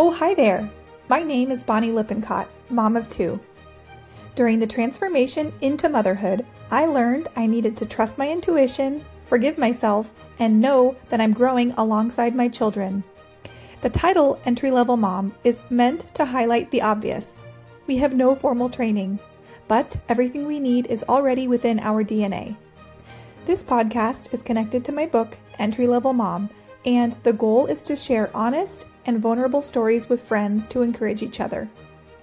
Oh, hi there. My name is Bonnie Lippincott, mom of two. During the transformation into motherhood, I learned I needed to trust my intuition, forgive myself, and know that I'm growing alongside my children. The title Entry Level Mom is meant to highlight the obvious. We have no formal training, but everything we need is already within our DNA. This podcast is connected to my book, Entry Level Mom, and the goal is to share honest and vulnerable stories with friends to encourage each other.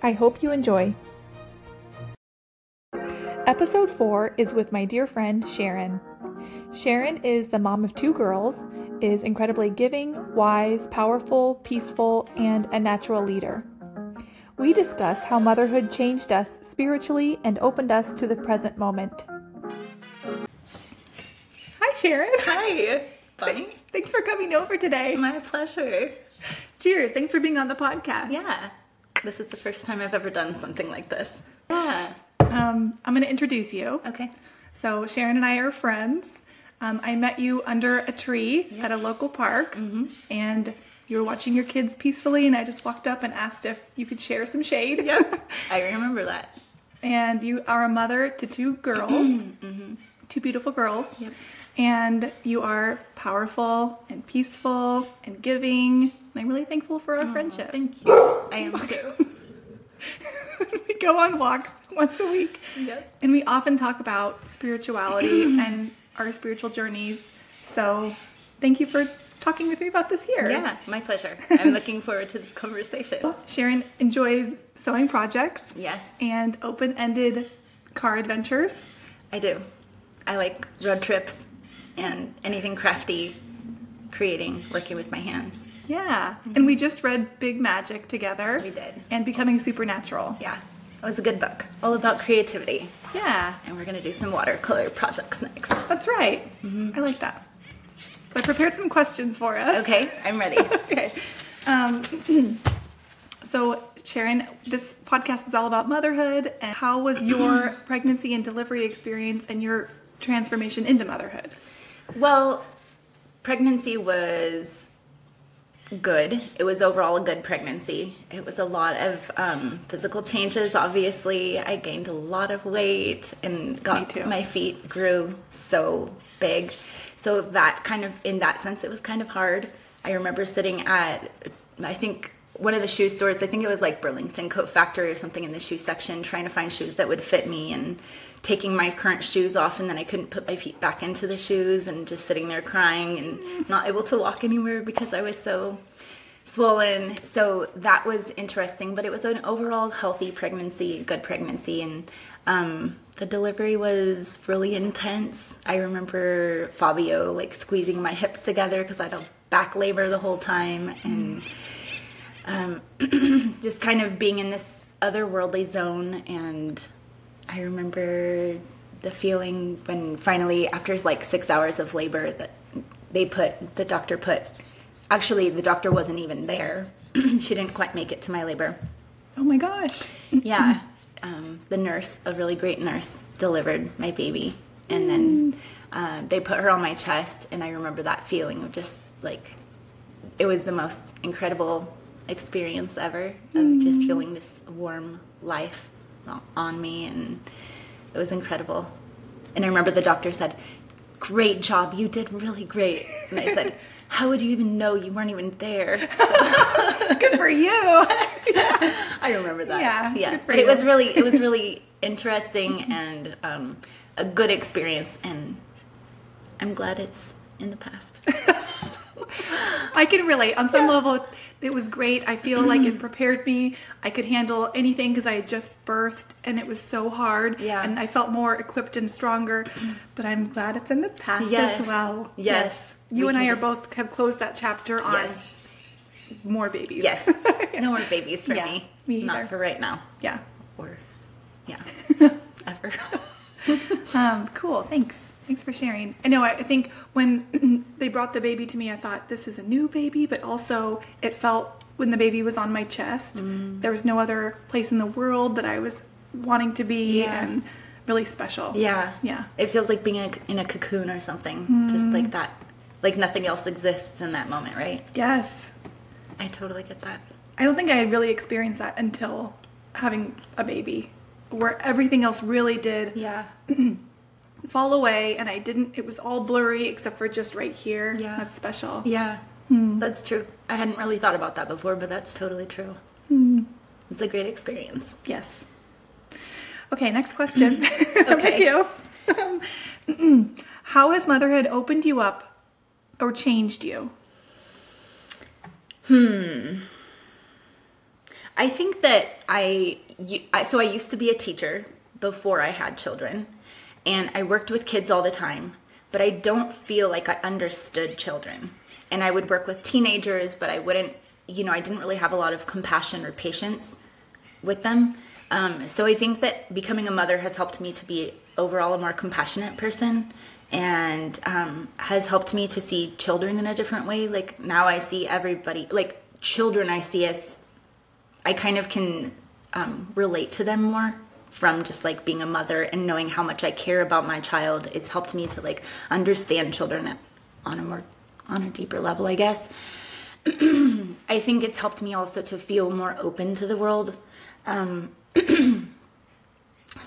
I hope you enjoy. Episode 4 is with my dear friend Sharon. Sharon is the mom of two girls, is incredibly giving, wise, powerful, peaceful, and a natural leader. We discuss how motherhood changed us spiritually and opened us to the present moment. Hi, Sharon. Hi, Bonnie. Thanks for coming over today. My pleasure. Cheers. Thanks for being on the podcast. Yeah, this is the first time I've ever done something like this. Yeah. Um, I'm going to introduce you. Okay. So, Sharon and I are friends. Um, I met you under a tree at a local park, and you were watching your kids peacefully, and I just walked up and asked if you could share some shade. Yep. I remember that. and you are a mother to two girls, two beautiful girls. Yep. And you are powerful and peaceful and giving. And I'm really thankful for our friendship. Thank you. I am too. we go on walks once a week. Yep. And we often talk about spirituality and our spiritual journeys. So thank you for talking with me about this here. Yeah, my pleasure. I'm looking forward to this conversation. Sharon enjoys sewing projects Yes, and open ended car adventures. I do. I like road trips and anything crafty, creating, working with my hands. Yeah. And we just read Big Magic together. We did. And Becoming Supernatural. Yeah, it was a good book, all about creativity. Yeah. And we're gonna do some watercolor projects next. That's right. I like that. I prepared some questions for us. Okay, I'm ready. Okay. Um, so, Sharon, this podcast is all about motherhood. And how was your pregnancy and delivery experience and your transformation into motherhood? Well, pregnancy was good. It was overall a good pregnancy. It was a lot of um, physical changes. Obviously, I gained a lot of weight and got too. my feet grew so big. So that kind of, in that sense, it was kind of hard. I remember sitting at, I think. One of the shoe stores, I think it was like Burlington Coat Factory or something in the shoe section, trying to find shoes that would fit me and taking my current shoes off and then I couldn't put my feet back into the shoes and just sitting there crying and not able to walk anywhere because I was so swollen. So that was interesting, but it was an overall healthy pregnancy, good pregnancy and um the delivery was really intense. I remember Fabio like squeezing my hips together because I had a back labor the whole time and um, just kind of being in this otherworldly zone and i remember the feeling when finally after like six hours of labor that they put the doctor put actually the doctor wasn't even there. She didn't quite make it to my labor. Oh my gosh. yeah um, the nurse a really great nurse delivered my baby. And then uh, they put her on my chest and i remember that feeling of just like it was the most incredible experience ever of just feeling this warm life on me and it was incredible and i remember the doctor said great job you did really great and i said how would you even know you weren't even there Good for you. I remember that. Yeah, yeah. But it was really, it was really interesting and um, a good experience, and I'm glad it's in the past. I can relate. On some level, it was great. I feel like it prepared me. I could handle anything because I had just birthed and it was so hard. Yeah. And I felt more equipped and stronger. But I'm glad it's in the past Yes. as well. Yes. You We and I are both have closed that chapter on Yes. more babies. Yes. No more babies for Yeah, me. me. Not for right now. Yeah. Or, yeah, ever. Um, cool. Thanks. Thanks for sharing. I know. I think when they brought the baby to me, I thought this is a new baby, but also it felt when the baby was on my chest, Mm. there was no other place in the world that I was wanting to be, Yeah. and really special. Yeah. Yeah. It feels like being in a, in a cocoon or something. Just like that. Like nothing else exists in that moment, right? Yes. I totally get that. I don't think I had really experienced that until having a baby, where everything else really did Yeah. fall away, and I didn't. It was all blurry except for just right here. Yeah. that's special. Yeah. Hmm. That's true. I hadn't really thought about that before, but that's totally true. Hmm. It's a great experience. Yes. Okay, next question. Number Okay. two. How has motherhood opened you up or changed you? Hmm. I think that I so I used to be a teacher before I had children, and I worked with kids all the time, but I don't feel like I understood children. And I would work with teenagers, but I wouldn't, you know, I didn't really have a lot of compassion or patience with them. Um, so I think that becoming a mother has helped me to be overall a more compassionate person and um, has helped me to see children in a different way. Like now I see everybody, like children, I see as I kind of can um, relate to them more from just like being a mother and knowing how much I care about my child. It's helped me to like understand children on a more on a deeper level, I guess. I think it's helped me also to feel more open to the world. Um,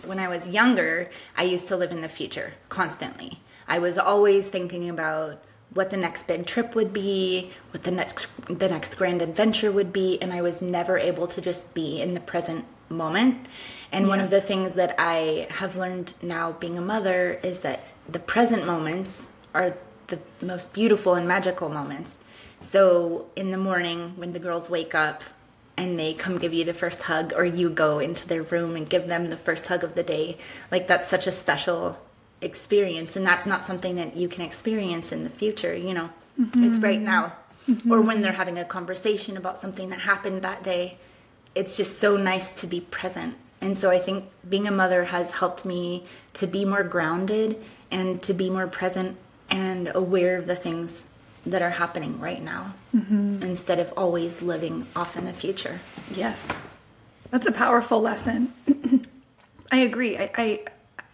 when I was younger, I used to live in the future constantly. I was always thinking about what the next big trip would be, what the next the next grand adventure would be, and I was never able to just be in the present moment. And one of the things that I have learned now being a mother is that the present moments are the most beautiful and magical moments. So in the morning when the girls wake up and they come give you the first hug or you go into their room and give them the first hug of the day, like that's such a special experience and that's not something that you can experience in the future, you know. It's right mm-hmm. now. Or when mm-hmm. they're having a conversation about something that happened that day. It's just so nice to be present. And so I think being a mother has helped me to be more grounded and to be more present and aware of the things that are happening right now mm-hmm. instead of always living off in the future. Yes. That's a powerful lesson. I agree. I, I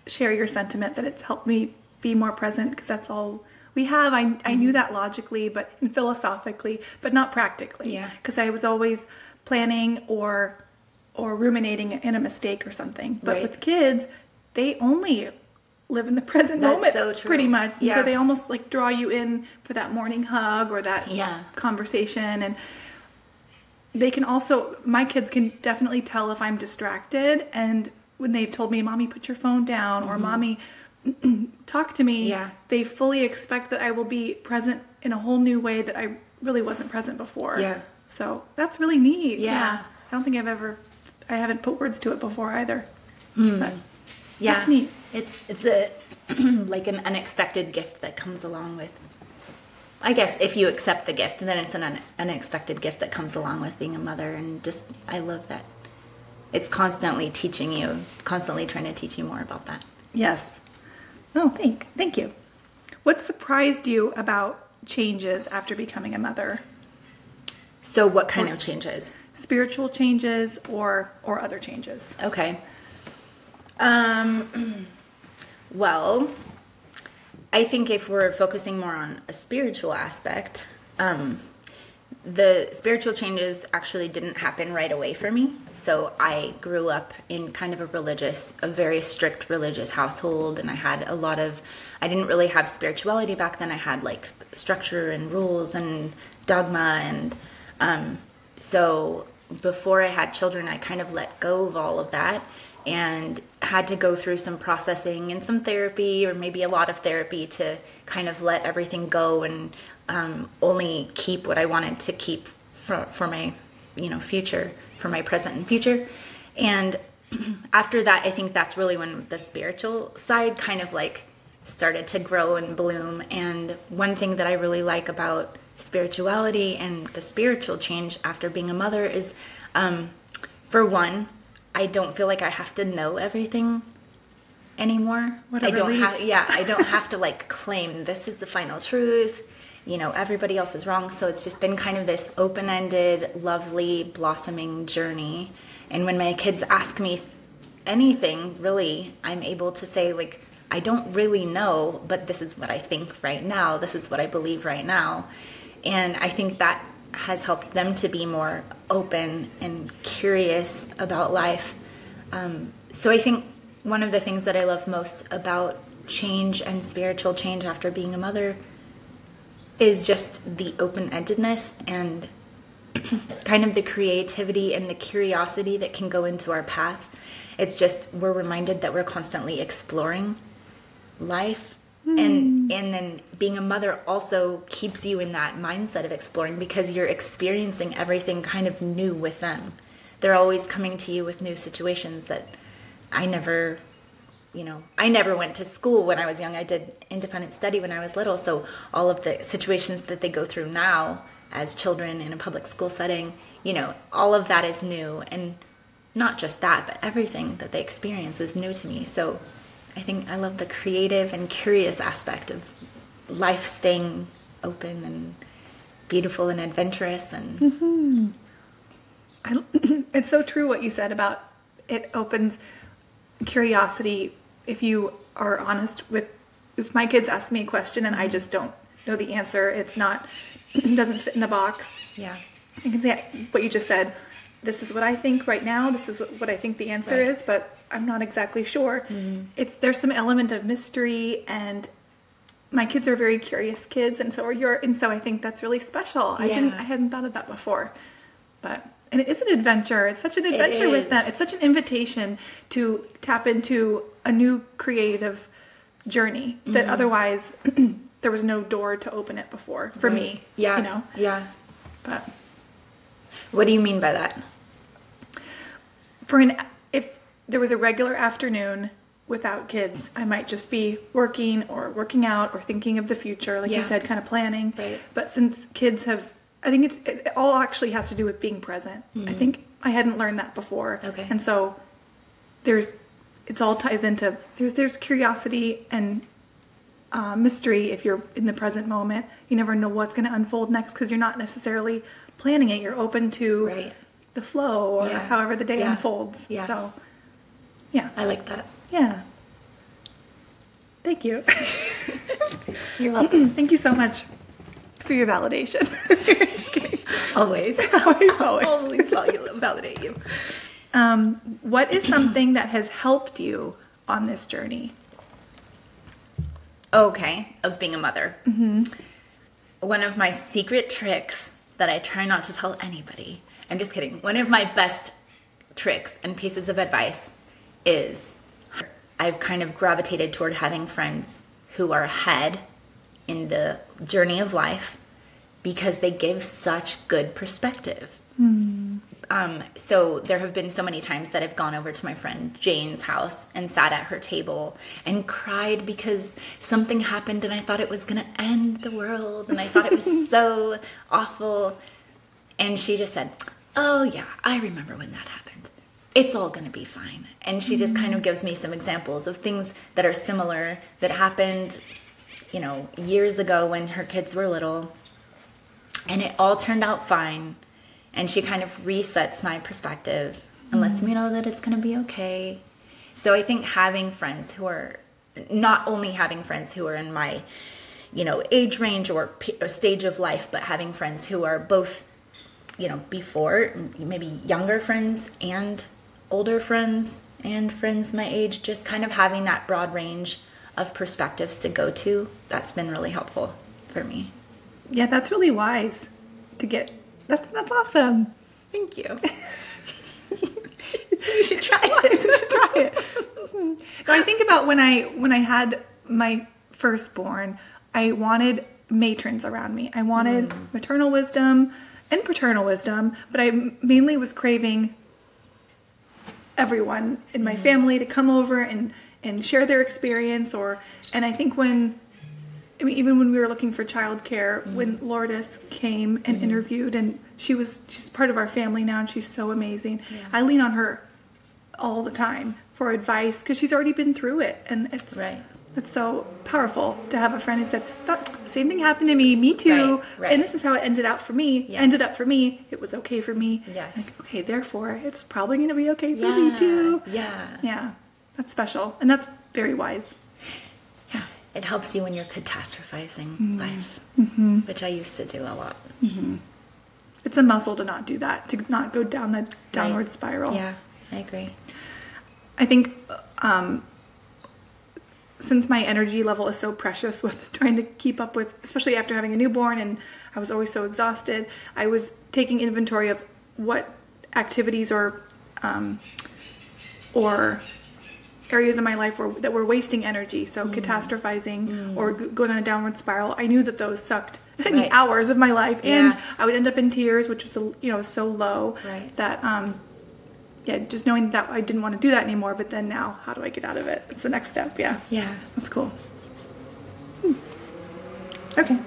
share your sentiment that it's helped me be more present because that's all we have. I, I knew mm-hmm. that logically, but philosophically, but not practically. Yeah. Because I was always planning or or ruminating in a mistake or something. But Right. with kids, they only live in the present That's moment so true. pretty much. Yeah. So they almost like draw you in for that morning hug or that Yeah. conversation and they can also my kids can definitely tell if i'm distracted and when they've told me mommy put your phone down or mommy talk to me Mm-hmm. Yeah. they fully expect that i will be present in a whole new way that i really wasn't present before Yeah. So that's really neat Yeah. i don't think i've ever i haven't put words to it before either hmm. but Yeah. That's neat. It's it's a like an unexpected gift that comes along with I guess if you accept the gift, then it's an un- unexpected gift that comes along with being a mother and just I love that. It's constantly teaching you, constantly trying to teach you more about that. yes oh thank thank you what surprised you about changes after becoming a mother So what kind of changes? spiritual changes or or other changes Okay. Um, well, I think if we're focusing more on a spiritual aspect, um, the spiritual changes actually didn't happen right away for me. So I grew up in kind of a religious, a very strict religious household, and I had a lot of, I didn't really have spirituality back then. I had like structure and rules and dogma, and um, so before I had children, I kind of let go of all of that and had to go through some processing and some therapy, or maybe a lot of therapy to kind of let everything go and um, only keep what I wanted to keep for, for my, you know, future, for my present and future. And after that, I think that's really when the spiritual side kind of like started to grow and bloom. And one thing that I really like about spirituality and the spiritual change after being a mother is, um, for one, I don't feel like I have to know everything anymore. What a I don't relief. have yeah, I don't have to like claim this is the final truth. You know, everybody else is wrong. So it's just been kind of this open-ended, lovely, blossoming journey. And when my kids ask me anything, really, I'm able to say like I don't really know, but this is what I think right now. This is what I believe right now. And I think that has helped them to be more open and curious about life. Um, so I think one of the things that I love most about change and spiritual change after being a mother is just the open endedness and kind of the creativity and the curiosity that can go into our path. It's just we're reminded that we're constantly exploring life mm. and and then being a mother also keeps you in that mindset of exploring because you're experiencing everything kind of new with them. They're always coming to you with new situations that I never you know, I never went to school when I was young. I did independent study when I was little. So all of the situations that they go through now as children in a public school setting, you know, all of that is new. And not just that, but everything that they experience is new to me. So I think I love the creative and curious aspect of life staying open and beautiful and adventurous and mm-hmm. I, it's so true what you said about it opens curiosity if you are honest with if my kids ask me a question and I just don't know the answer, it's not it doesn't fit in a box. Yeah. You can say what you just said. This is what I think right now. This is what, I think the answer right. is, but I'm not exactly sure. Mm-hmm. It's there's some element of mystery and my kids are very curious kids and so are your and so I think that's really special. Yeah. I didn't I hadn't thought of that before. But and it is an adventure. It's such an adventure with them. It's such an invitation to tap into a new creative journey that mm-hmm. otherwise there was no door to open it before for right. me. Yeah. You know? Yeah. But what do you mean by that? For an if there was a regular afternoon without kids, I might just be working or working out or thinking of the future, like yeah. you said, kind of planning. Right. But since kids have I think it's it all actually has to do with being present. Mm-hmm. I think I hadn't learned that before. Okay. And so there's it's all ties into there's there's curiosity and uh, mystery if you're in the present moment. You never know what's going to unfold next because you're not necessarily planning it. You're open to right. The flow or yeah. however the day yeah. unfolds. Yeah. So yeah. I like that. Yeah. Thank you. You're welcome. Thank you so much for your validation. always. always, always. always validate you. Um, what is something that has helped you on this journey? Okay, of being a mother. Mm-hmm. One of my secret tricks that I try not to tell anybody, I'm just kidding, one of my best tricks and pieces of advice is I've kind of gravitated toward having friends who are ahead in the journey of life because they give such good perspective. Mm. Um, so there have been so many times that I've gone over to my friend Jane's house and sat at her table and cried because something happened and I thought it was going to end the world and I thought it was so awful. And she just said, Oh, yeah, I remember when that happened. It's all going to be fine. And she just kind of gives me some examples of things that are similar that happened you know, years ago when her kids were little. And it all turned out fine. And she kind of resets my perspective and lets me know that it's going to be okay. So I think having friends who are not only having friends who are in my, you know, age range or stage of life, but having friends who are both, you know, before, maybe younger friends and older friends and friends my age, just kind of having that broad range of perspectives to go to, that's been really helpful for me. Yeah, that's really wise to get. That's that's awesome. Thank you. you should try it. you should try it. I think about when I when I had my firstborn, I wanted matrons around me. I wanted mm. maternal wisdom and paternal wisdom, but I mainly was craving everyone in my mm. family to come over and and share their experience or and I think when I mean, even when we were looking for childcare, mm-hmm. when Lourdes came and mm-hmm. interviewed, and she was she's part of our family now, and she's so amazing. Yeah. I lean on her all the time for advice because she's already been through it, and it's right. It's so powerful to have a friend who said, "That same thing happened to me, me too, right, right. and this is how it ended out for me. Yes. Ended up for me. It was okay for me. Yes. Like, okay, therefore, it's probably going to be okay for yeah. me too. Yeah. Yeah. That's special, and that's very wise. Yeah, it helps you when you're catastrophizing mm-hmm. life, mm-hmm. which I used to do a lot. Mm-hmm. it's a muscle to not do that, to not go down the downward Right. spiral. Yeah, I agree. I think um, since my energy level is so precious with trying to keep up with, especially after having a newborn, and I was always so exhausted, I was taking inventory of what activities or um, or areas in my life were, that were wasting energy. So catastrophizing or going on a downward spiral. I knew that those sucked Right. hours of my life, and I would end up in tears, which was you know so low Right. that um, yeah, just knowing that I didn't want to do that anymore. But then now, how do I get out of it? It's the next step. Yeah, Yeah. that's cool. Hmm. Okay,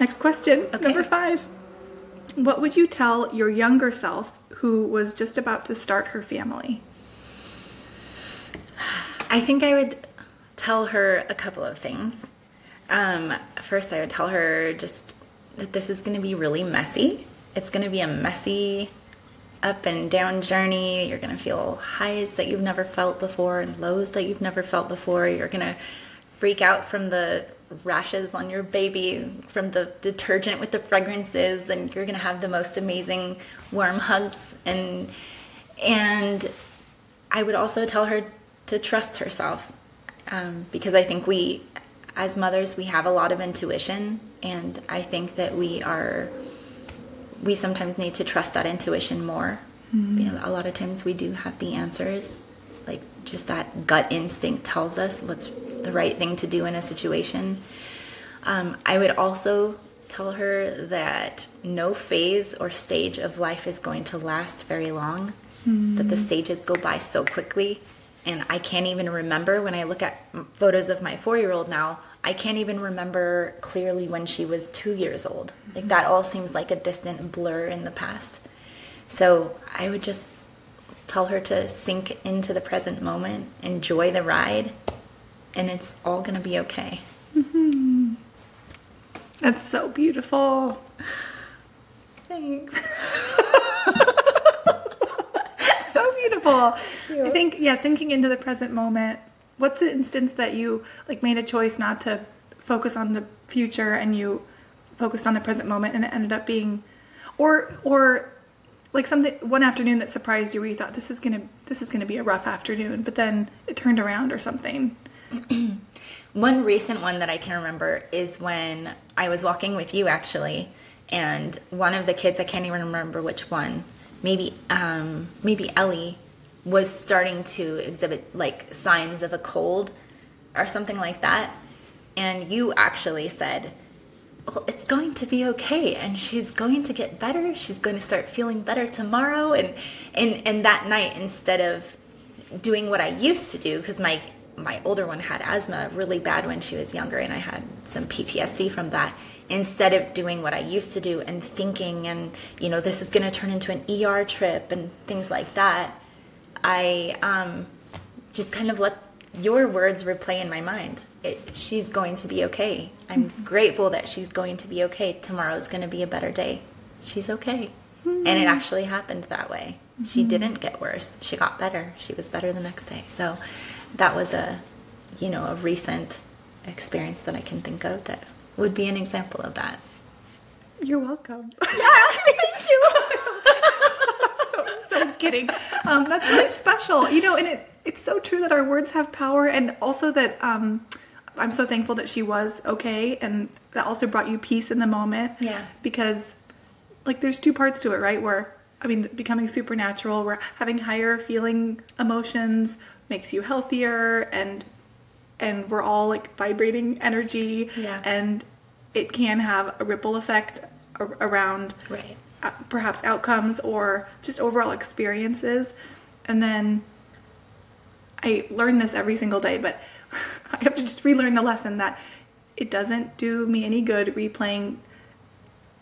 next question. Okay. Number five. What would you tell your younger self who was just about to start her family? I think I would tell her a couple of things. Um, first, I would tell her just that this is going to be really messy. It's going to be a messy up and down journey. You're going to feel highs that you've never felt before and lows that you've never felt before. You're going to freak out from the rashes on your baby, from the detergent with the fragrances, and you're going to have the most amazing warm hugs and and I would also tell her to trust herself um, because I think we, as mothers, we have a lot of intuition, and I think that we are, we sometimes need to trust that intuition more. You know, a lot of times we do have the answers, like just that gut instinct tells us what's the right thing to do in a situation. Um, I would also tell her that no phase or stage of life is going to last very long, that the stages go by so quickly. And I can't even remember when I look at photos of my four year old now, I can't even remember clearly when she was two years old. Like that all seems like a distant blur in the past. So I would just tell her to sink into the present moment, enjoy the ride, and it's all going to be okay. Mm-hmm. That's so beautiful. Thanks. so beautiful. I think yeah, sinking into the present moment. What's the instance that you like made a choice not to focus on the future and you focused on the present moment and it ended up being or or like something one afternoon that surprised you where you thought this is gonna this is gonna be a rough afternoon, but then it turned around or something. One recent one that I can remember is when I was walking with you actually, and one of the kids I can't even remember which one, maybe um, maybe Ellie, was starting to exhibit like signs of a cold or something like that, and you actually said, well, it's going to be okay and she's going to get better. She's going to start feeling better tomorrow and and and that night instead of doing what i used to do. Because my my older one had asthma really bad when she was younger and i had some ptsd from that. Instead of doing what i used to do and thinking and you know this is going to turn into an er trip and things like that i um just kind of let your words replay in my mind. It, she's going to be okay. I'm mm-hmm. grateful that she's going to be okay. Tomorrow's going to be a better day. She's okay. And it mm-hmm. actually happened that way. She mm-hmm. didn't get worse. She got better. She was better the next day. So that was a, you know, a recent experience that I can think of that would be an example of that. You're welcome. Yeah, thank you. kidding. Um, that's really special. You know, and it, it's so true that our words have power, and also that um, I'm so thankful that she was okay, and that also brought you peace in the moment. Yeah. Because, like, there's two parts to it, right? Where, I mean, becoming supernatural, where having higher feeling emotions makes you healthier, and and we're all like vibrating energy, Yeah. and it can have a ripple effect around Right. Perhaps outcomes or just overall experiences. And then I learn this every single day, but I have to just relearn the lesson that it doesn't do me any good replaying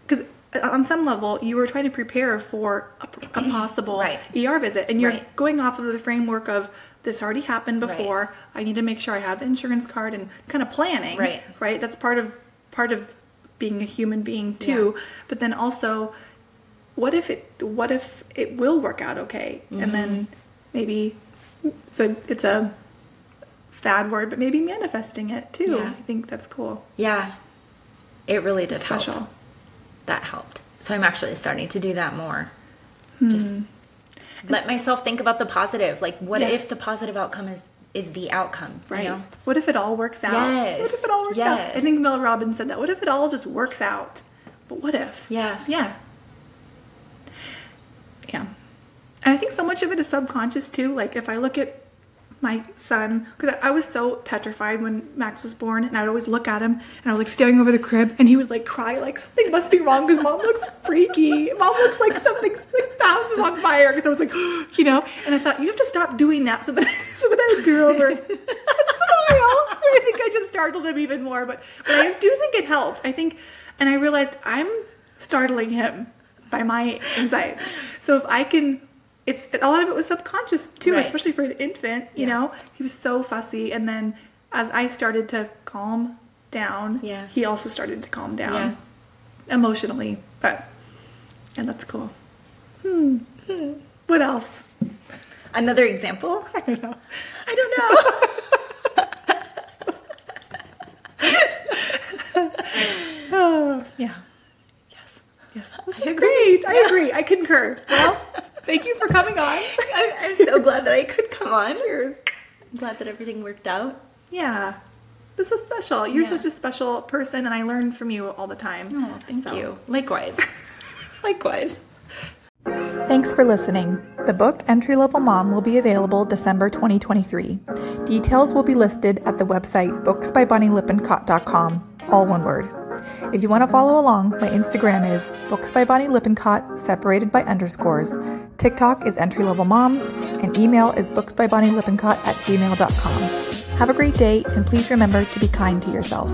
because on some level you were trying to prepare for a, a possible Right. ER visit and you're Right. going off of the framework of this already happened Right. before. I need to make sure I have the insurance card and kind of planning. Right. Right. That's part of part of being a human being too. But then also, what if it? What if it will work out okay? And then maybe it's a it's a fad word, but maybe manifesting it too. Yeah. I think that's cool. Yeah. It really did Special. help. That helped So I'm actually starting to do that more. Hmm. Just let myself think about the positive. Like, what Yeah. if the positive outcome is is the outcome? Right. You know? What if it all works out? Yes. What if it all works out? I think Mel Robbins said that. What if it all just works out? But what if? Yeah. Yeah. Yeah. And I think so much of it is subconscious too. Like if I look at my son, because I was so petrified when Max was born, and I would always look at him and I was like staring over the crib, and he would like cry, like something must be wrong because mom looks freaky. Mom looks like something's like the house is on fire. Because I was like, you know, and I thought you have to stop doing that so that so that I grew over and smile. I think I just startled him even more, but but I do think it helped. I think, and I realized I'm startling him by my anxiety. So if I can, it's a lot of it was subconscious too, Right. especially for an infant. You Yeah. know, he was so fussy, and then as I started to calm down, Yeah. he also started to calm down Yeah. emotionally. But and that's cool. Hmm. hmm. What else? Another example. I don't know. I don't know. oh, yeah. Yes. Yes. This is great. I agree. I concur. Well, thank you for coming on. I'm, I'm so glad that I could come on. Cheers. I'm glad that everything worked out. Yeah. This is special. You're Yeah. such a special person, and I learn from you all the time. Oh, thank So- you. Likewise. Likewise. Thanks for listening. The book Entry Level Mom will be available December 2023. Details will be listed at the website booksbybonnielippincott.com, all one word. If you want to follow along, my Instagram is Books by Bonnie Lippincott, separated by underscores. TikTok is Entry Level Mom, and email is booksbybonnielippincott at gmail.com. Have a great day, and please remember to be kind to yourself.